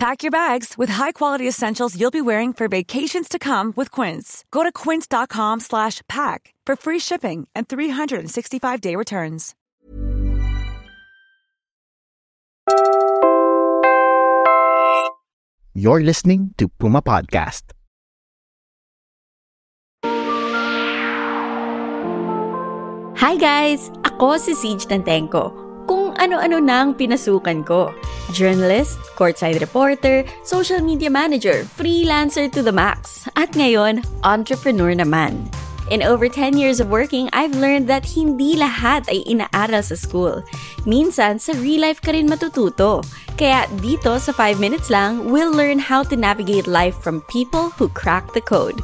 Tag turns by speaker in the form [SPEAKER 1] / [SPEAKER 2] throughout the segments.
[SPEAKER 1] Pack your bags with high-quality essentials you'll be wearing for vacations to come with Quince. Go to quince.com slash pack for free shipping and 365-day returns.
[SPEAKER 2] You're listening to Puma Podcast.
[SPEAKER 3] Hi guys! Ako si Siege Nantenko. Kung ano-ano nang pinasukan ko. Journalist, courtside reporter, social media manager, freelancer to the max. At ngayon, entrepreneur naman. In over 10 years of working, I've learned that hindi lahat ay inaaral sa school. Minsan, sa real life ka rin matututo. Kaya dito sa 5 minutes lang, we'll learn how to navigate life from people who crack the code.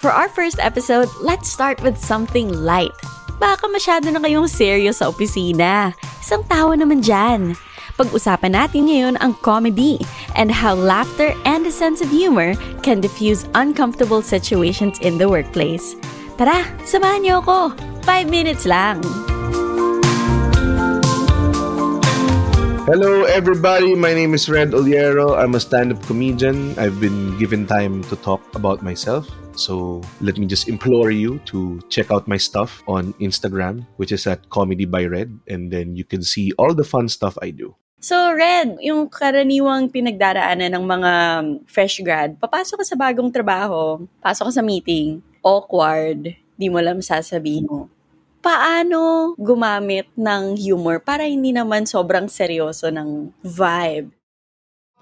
[SPEAKER 3] For our first episode, let's start with something light. Baka masyado na kayong serious sa opisina. Isang tawa naman dyan. Pag-usapan natin ngayon ang comedy and how laughter and a sense of humor can diffuse uncomfortable situations in the workplace. Tara, samahan niyo ako. Five minutes lang.
[SPEAKER 4] Hello, everybody. My name is Red Oliero. I'm a stand up comedian. I've been given time to talk about myself. So let me just implore you to check out my stuff on Instagram, which is at Comedy by Red. And then you can see all the fun stuff I do.
[SPEAKER 3] So, Red, yung karaniwang pinagdaraanan ng mga fresh grad, papasok ka sa bagong trabaho, pasok ka sa meeting, awkward, di mo alam sasabihin mo. Paano gumamit ng humor para hindi naman sobrang seryoso ng vibe?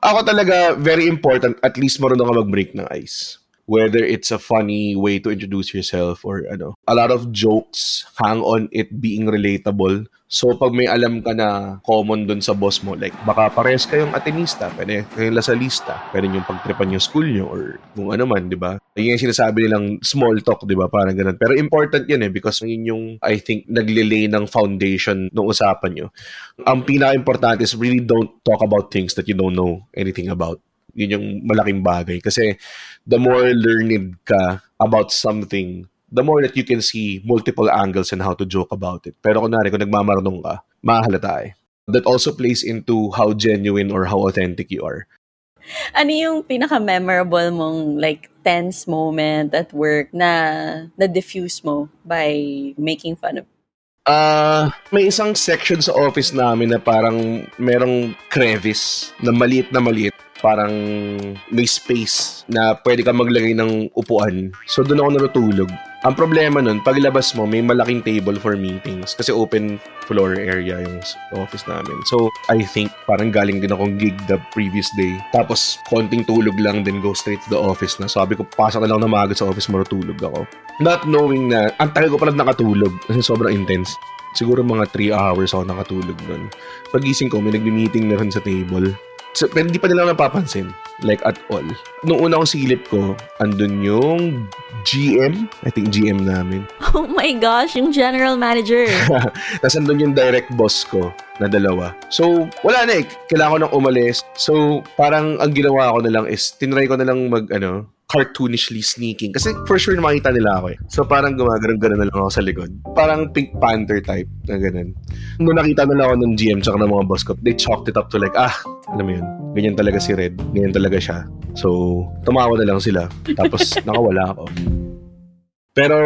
[SPEAKER 4] Ako talaga, very important, at least marunong ka mag-break ng ice. Whether it's a funny way to introduce yourself or ano. A lot of jokes hang on it being relatable. So, pag may alam ka na common dun sa boss mo, like, baka pares kayong atenista, pwede kayong lasalista, pwede yung pagtripan yung school nyo or kung ano man, di ba? Yun yung sinasabi nilang small talk, di ba? Parang ganun. Pero important yun eh because yun yung, I think, naglilay ng foundation ng usapan nyo. Ang pinaka-importante is really don't talk about things that you don't know anything about yun yung malaking bagay. Kasi the more learned ka about something, the more that you can see multiple angles and how to joke about it. Pero kunwari, kung nagmamarunong ka, mahalata eh. That also plays into how genuine or how authentic you are.
[SPEAKER 3] Ano yung pinaka-memorable mong like tense moment at work na na-diffuse mo by making fun of
[SPEAKER 4] Ah, may isang section sa office namin na parang merong crevice na maliit na maliit. Parang may space na pwede ka maglagay ng upuan. So doon ako natutulog. Ang problema nun, paglabas mo, may malaking table for meetings. Kasi open floor area yung office namin. So, I think parang galing din akong gig the previous day. Tapos, konting tulog lang, then go straight to the office na. Sabi ko, pasok na lang na sa office, marutulog ako. Not knowing na, ang tagal ko pala nakatulog kasi sobrang intense. Siguro mga 3 hours ako nakatulog nun. Pagising ko, may nagmi-meeting na rin sa table. So, pero hindi pa nila napapansin. Like, at all. Nung una kong silip ko, andun yung GM. I think GM namin.
[SPEAKER 3] Oh my gosh, yung general manager.
[SPEAKER 4] Tapos andun yung direct boss ko na dalawa. So, wala na eh. Kailangan ko nang umalis. So, parang ang ginawa ko na lang is, tinry ko na lang mag, ano, cartoonishly sneaking. Kasi for sure makita nila ako eh. So parang gumagano'n-gano'n na lang ako sa likod. Parang Pink Panther type na ganun. Nung nakita nila ako ng GM tsaka ng mga boss ko, they chalked it up to like, ah, alam mo yun, ganyan talaga si Red. Ganyan talaga siya. So, tumawa na lang sila. Tapos nakawala ako. Pero,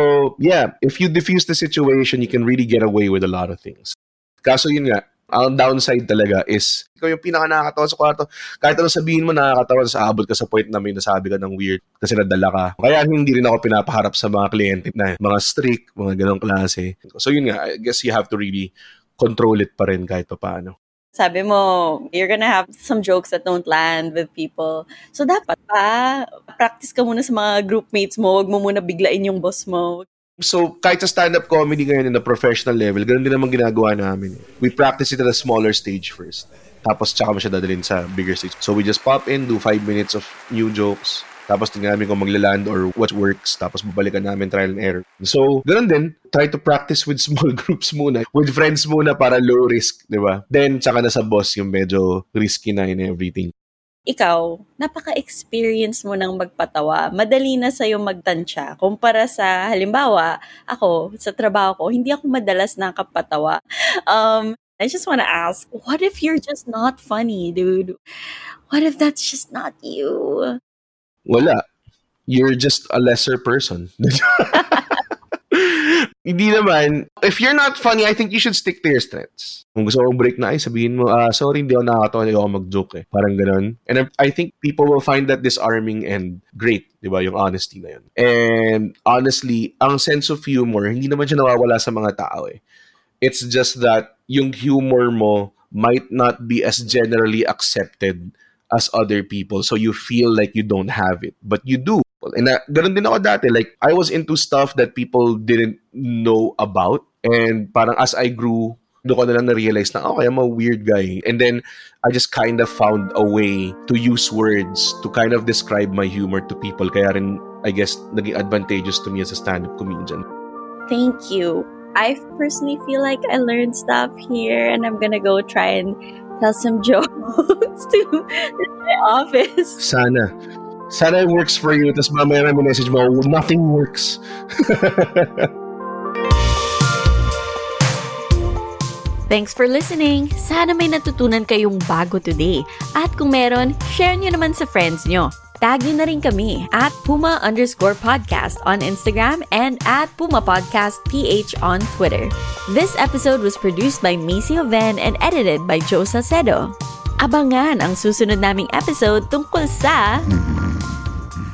[SPEAKER 4] yeah, if you diffuse the situation, you can really get away with a lot of things. Kaso yun nga, ang downside talaga is ikaw yung pinaka nakakatawa sa kwarto. Kahit anong sabihin mo nakakatawa, sa abot ka sa point na may nasabi ka ng weird kasi nadala ka. Kaya hindi rin ako pinapaharap sa mga kliyente na mga strict, mga ganong klase. So yun nga, I guess you have to really control it pa rin kahit pa paano.
[SPEAKER 3] Sabi mo, you're gonna have some jokes that don't land with people. So dapat pa, practice ka muna sa mga groupmates mo, huwag mo muna biglain yung boss mo.
[SPEAKER 4] So, kahit sa stand-up comedy ngayon in the professional level, ganun din naman ginagawa namin. We practice it at a smaller stage first. Tapos, tsaka mo siya dadalhin sa bigger stage. So, we just pop in, do five minutes of new jokes. Tapos tingnan namin kung maglaland or what works. Tapos babalikan namin trial and error. So, ganun din. Try to practice with small groups muna. With friends muna para low risk, di ba? Then, tsaka na sa boss yung medyo risky na in everything.
[SPEAKER 3] Ikaw, napaka-experience mo ng magpatawa. Madali na sa'yo magtansya. Kumpara sa, halimbawa, ako, sa trabaho ko, hindi ako madalas nakapatawa. Um, I just want to ask, what if you're just not funny, dude? What if that's just not you?
[SPEAKER 4] Wala. You're just a lesser person. Hindi naman. If you're not funny, I think you should stick to your strengths. Kung gusto mong break na, ay sabihin mo, ah, sorry, hindi ako nakakatawa, hindi ako mag-joke eh. Parang ganun. And I think people will find that disarming and great, di ba, yung honesty na yun. And honestly, ang sense of humor, hindi naman siya nawawala sa mga tao eh. It's just that yung humor mo might not be as generally accepted as other people. So you feel like you don't have it. But you do. And uh, ganun din ako dati. Like, I was into stuff that people didn't know about. And parang as I grew, doon ko na lang na-realize na, okay, I'm a weird guy. And then, I just kind of found a way to use words to kind of describe my humor to people. Kaya rin, I guess, naging advantageous to me as a stand-up comedian.
[SPEAKER 3] Thank you. I personally feel like I learned stuff here and I'm gonna go try and tell some jokes to my office.
[SPEAKER 4] Sana. Sana it works for you. Tapos mamaya na message mo, nothing works.
[SPEAKER 3] Thanks for listening! Sana may natutunan kayong bago today. At kung meron, share nyo naman sa friends nyo. Tag nyo na rin kami at Puma underscore podcast on Instagram and at Puma Podcast PH on Twitter. This episode was produced by Macy Oven and edited by Joe Sacedo. Abangan ang susunod naming episode tungkol sa...